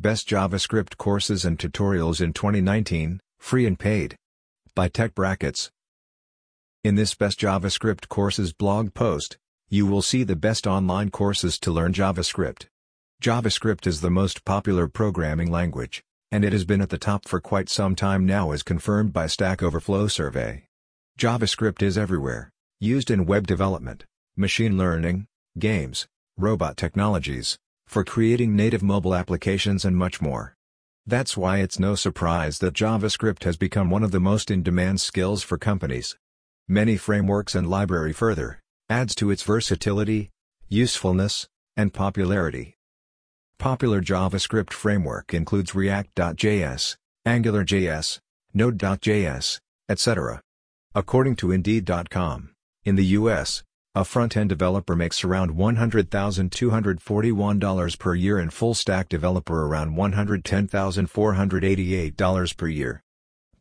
Best JavaScript Courses and Tutorials in 2019, Free and Paid. By Tech Brackets. In this Best JavaScript Courses blog post, you will see the best online courses to learn JavaScript. JavaScript is the most popular programming language, and it has been at the top for quite some time now as confirmed by Stack Overflow survey. JavaScript is everywhere, used in web development, machine learning, games, robot technologies, for creating native mobile applications and much more. That's why it's no surprise that JavaScript has become one of the most in-demand skills for companies. Many frameworks and library further, adds to its versatility, usefulness, and popularity. Popular JavaScript framework includes React.js, AngularJS, Node.js, etc. According to Indeed.com, in the U.S., a front-end developer makes around $100,241 per year and full-stack developer around $110,488 per year.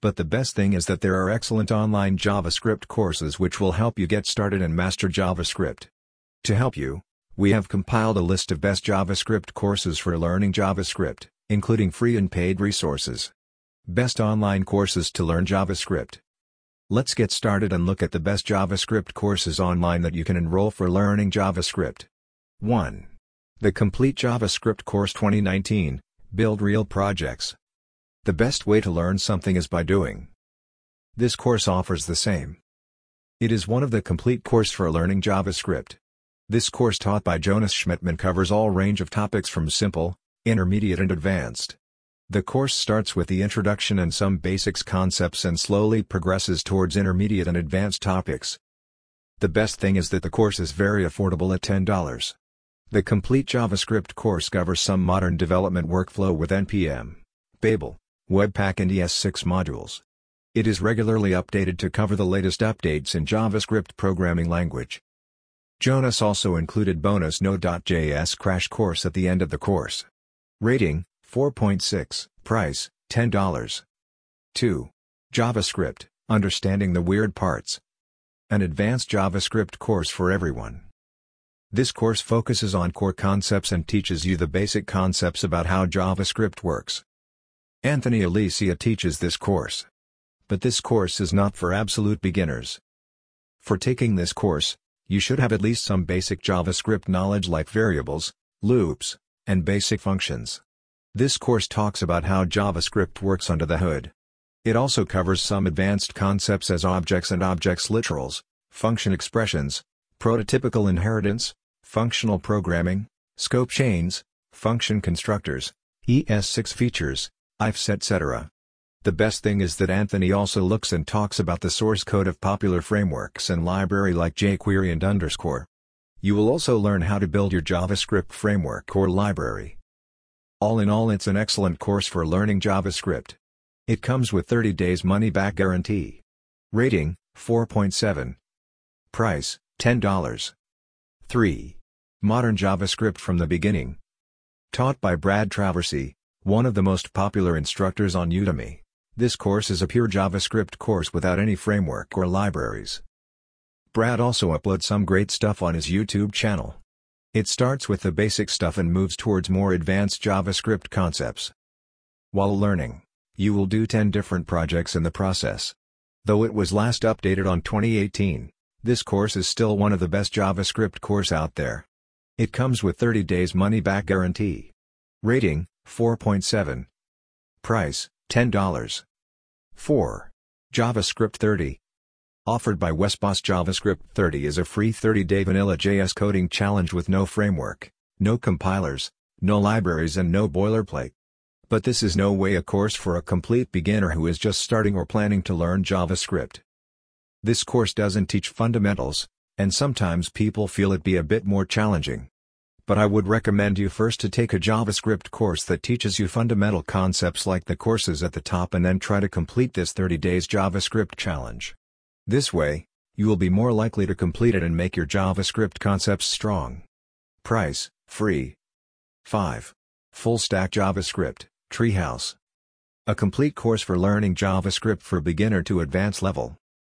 But the best thing is that there are excellent online JavaScript courses which will help you get started and master JavaScript. To help you, we have compiled a list of best JavaScript courses for learning JavaScript, including free and paid resources. Best online courses to learn JavaScript. Let's get started and look at the best JavaScript courses online that you can enroll for learning JavaScript. 1. The Complete JavaScript Course 2019 Build Real Projects. The best way to learn something is by doing. This course offers the same. It is one of the complete course for learning JavaScript. This course taught by Jonas Schmedtmann covers all range of topics from simple, intermediate and advanced. The course starts with the introduction and some basics concepts and slowly progresses towards intermediate and advanced topics. The best thing is that the course is very affordable at $10. The complete JavaScript course covers some modern development workflow with NPM, Babel, Webpack and ES6 modules. It is regularly updated to cover the latest updates in JavaScript programming language. Jonas also included bonus Node.js crash course at the end of the course. Rating, 4.6, Price, $10. 2. JavaScript, Understanding the Weird Parts. An advanced JavaScript course for everyone. This course focuses on core concepts and teaches you the basic concepts about how JavaScript works. Anthony Alicea teaches this course. But this course is not for absolute beginners. For taking this course, you should have at least some basic JavaScript knowledge like variables, loops, and basic functions. This course talks about how JavaScript works under the hood. It also covers some advanced concepts as objects and objects literals, function expressions, prototypical inheritance, functional programming, scope chains, function constructors, ES6 features, ifs etc. The best thing is that Anthony also looks and talks about the source code of popular frameworks and library like jQuery and underscore. You will also learn how to build your JavaScript framework or library. All in all it's an excellent course for learning JavaScript. It comes with 30 days money back guarantee. Rating, 4.7. Price, $10. 3. Modern JavaScript from the beginning. Taught by Brad Traversy, one of the most popular instructors on Udemy. This course is a pure JavaScript course without any framework or libraries. Brad also uploads some great stuff on his YouTube channel. It starts with the basic stuff and moves towards more advanced JavaScript concepts. While learning, you will do 10 different projects in the process. Though it was last updated on 2018, this course is still one of the best JavaScript course out there. It comes with 30 days money back guarantee. Rating, 4.7. Price, $10. 4. JavaScript 30. Offered by Wes Bos JavaScript 30 is a free 30-day vanilla JS coding challenge with no framework, no compilers, no libraries and no boilerplate. But this is no way a course for a complete beginner who is just starting or planning to learn JavaScript. This course doesn't teach fundamentals, and sometimes people feel it be a bit more challenging but I would recommend you first to take a JavaScript course that teaches you fundamental concepts like the courses at the top and then try to complete this 30 days JavaScript challenge. This way, you will be more likely to complete it and make your JavaScript concepts strong. Price, free. 5. Full Stack JavaScript, Treehouse. A complete course for learning JavaScript for beginner to advanced level.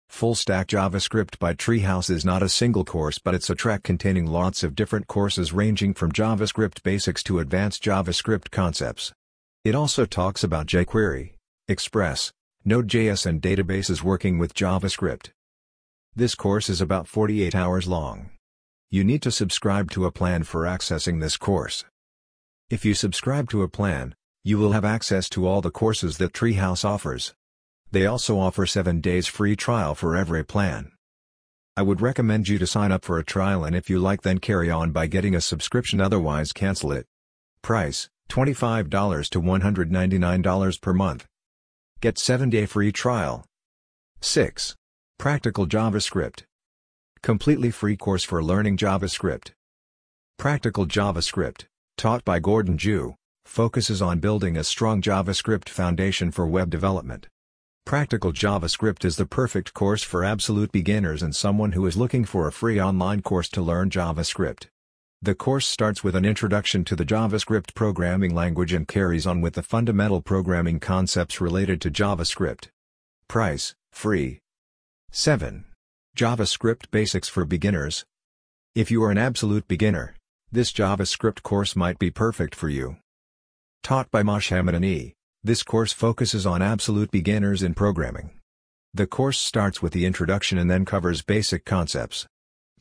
Full Stack JavaScript by Treehouse is not a single course but it's a track containing lots of different courses ranging from JavaScript basics to advanced JavaScript concepts. It also talks about jQuery, Express, Node.js and databases working with JavaScript. This course is about 48 hours long. You need to subscribe to a plan for accessing this course. If you subscribe to a plan, you will have access to all the courses that Treehouse offers. They also offer 7 days free trial for every plan. I would recommend you to sign up for a trial and if you like then carry on by getting a subscription otherwise cancel it. Price, $25 to $199 per month. Get 7-day free trial. 6. Practical JavaScript. Completely free course for learning JavaScript. Practical JavaScript, taught by Gordon Zhu, focuses on building a strong JavaScript foundation for web development. Practical JavaScript is the perfect course for absolute beginners and someone who is looking for a free online course to learn JavaScript. The course starts with an introduction to the JavaScript programming language and carries on with the fundamental programming concepts related to JavaScript. Price, free. 7. JavaScript Basics for Beginners. If you are an absolute beginner, this JavaScript course might be perfect for you. Taught by Mohammed E. This course focuses on absolute beginners in programming. The course starts with the introduction and then covers basic concepts.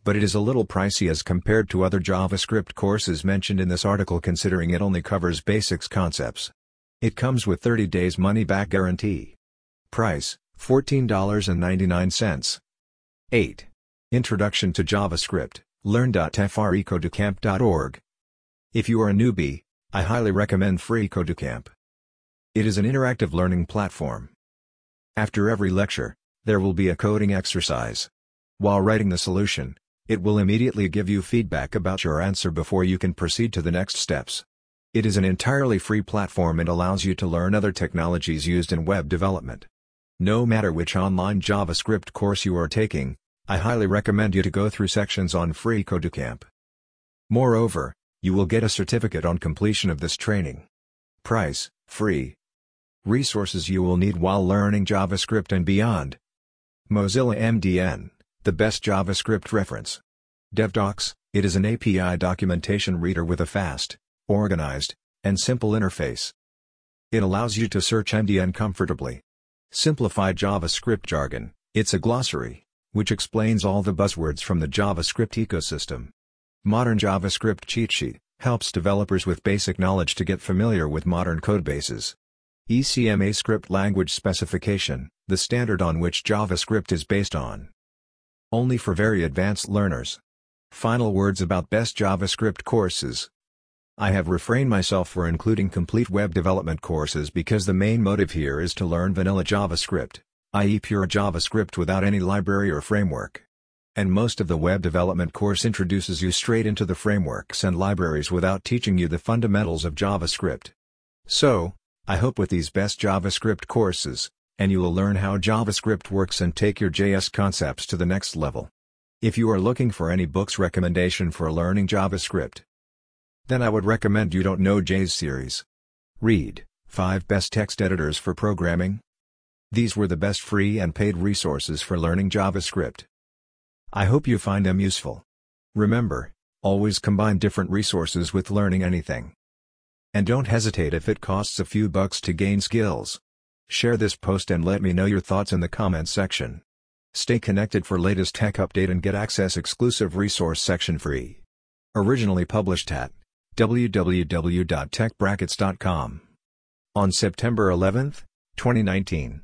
But it is a little pricey as compared to other JavaScript courses mentioned in this article considering it only covers basics concepts. It comes with 30 days money-back guarantee. Price, $14.99. 8. Introduction to JavaScript, learn.freecodecamp.org. If you are a newbie, I highly recommend FreeCodeCamp. It is an interactive learning platform. After every lecture, there will be a coding exercise. While writing the solution, it will immediately give you feedback about your answer before you can proceed to the next steps. It is an entirely free platform and allows you to learn other technologies used in web development. No matter which online JavaScript course you are taking, I highly recommend you to go through sections on Free FreeCodeCamp. Moreover, you will get a certificate on completion of this training. Price, free. Resources you will need while learning JavaScript and beyond. Mozilla MDN, the best JavaScript reference. DevDocs, it is an API documentation reader with a fast, organized, and simple interface. It allows you to search MDN comfortably. Simplified JavaScript jargon, it's a glossary, which explains all the buzzwords from the JavaScript ecosystem. Modern JavaScript cheat sheet, helps developers with basic knowledge to get familiar with modern codebases. ECMA script language specification, the standard on which JavaScript is based on. Only for very advanced learners. Final words about best JavaScript courses. I have refrained myself for including complete web development courses because the main motive here is to learn vanilla JavaScript, i.e. pure JavaScript without any library or framework. And most of the web development course introduces you straight into the frameworks and libraries without teaching you the fundamentals of JavaScript. So, I hope with these best JavaScript courses, and you will learn how JavaScript works and take your JS concepts to the next level. If you are looking for any books recommendation for learning JavaScript, then I would recommend You Don't Know JS series. Read 5 Best Text Editors for Programming. These were the best free and paid resources for learning JavaScript. I hope you find them useful. Remember, always combine different resources with learning anything. And don't hesitate if it costs a few bucks to gain skills. Share this post and let me know your thoughts in the comments section. Stay connected for latest tech update and get access exclusive resource section free. Originally published at www.techbrackets.com on September 11, 2019.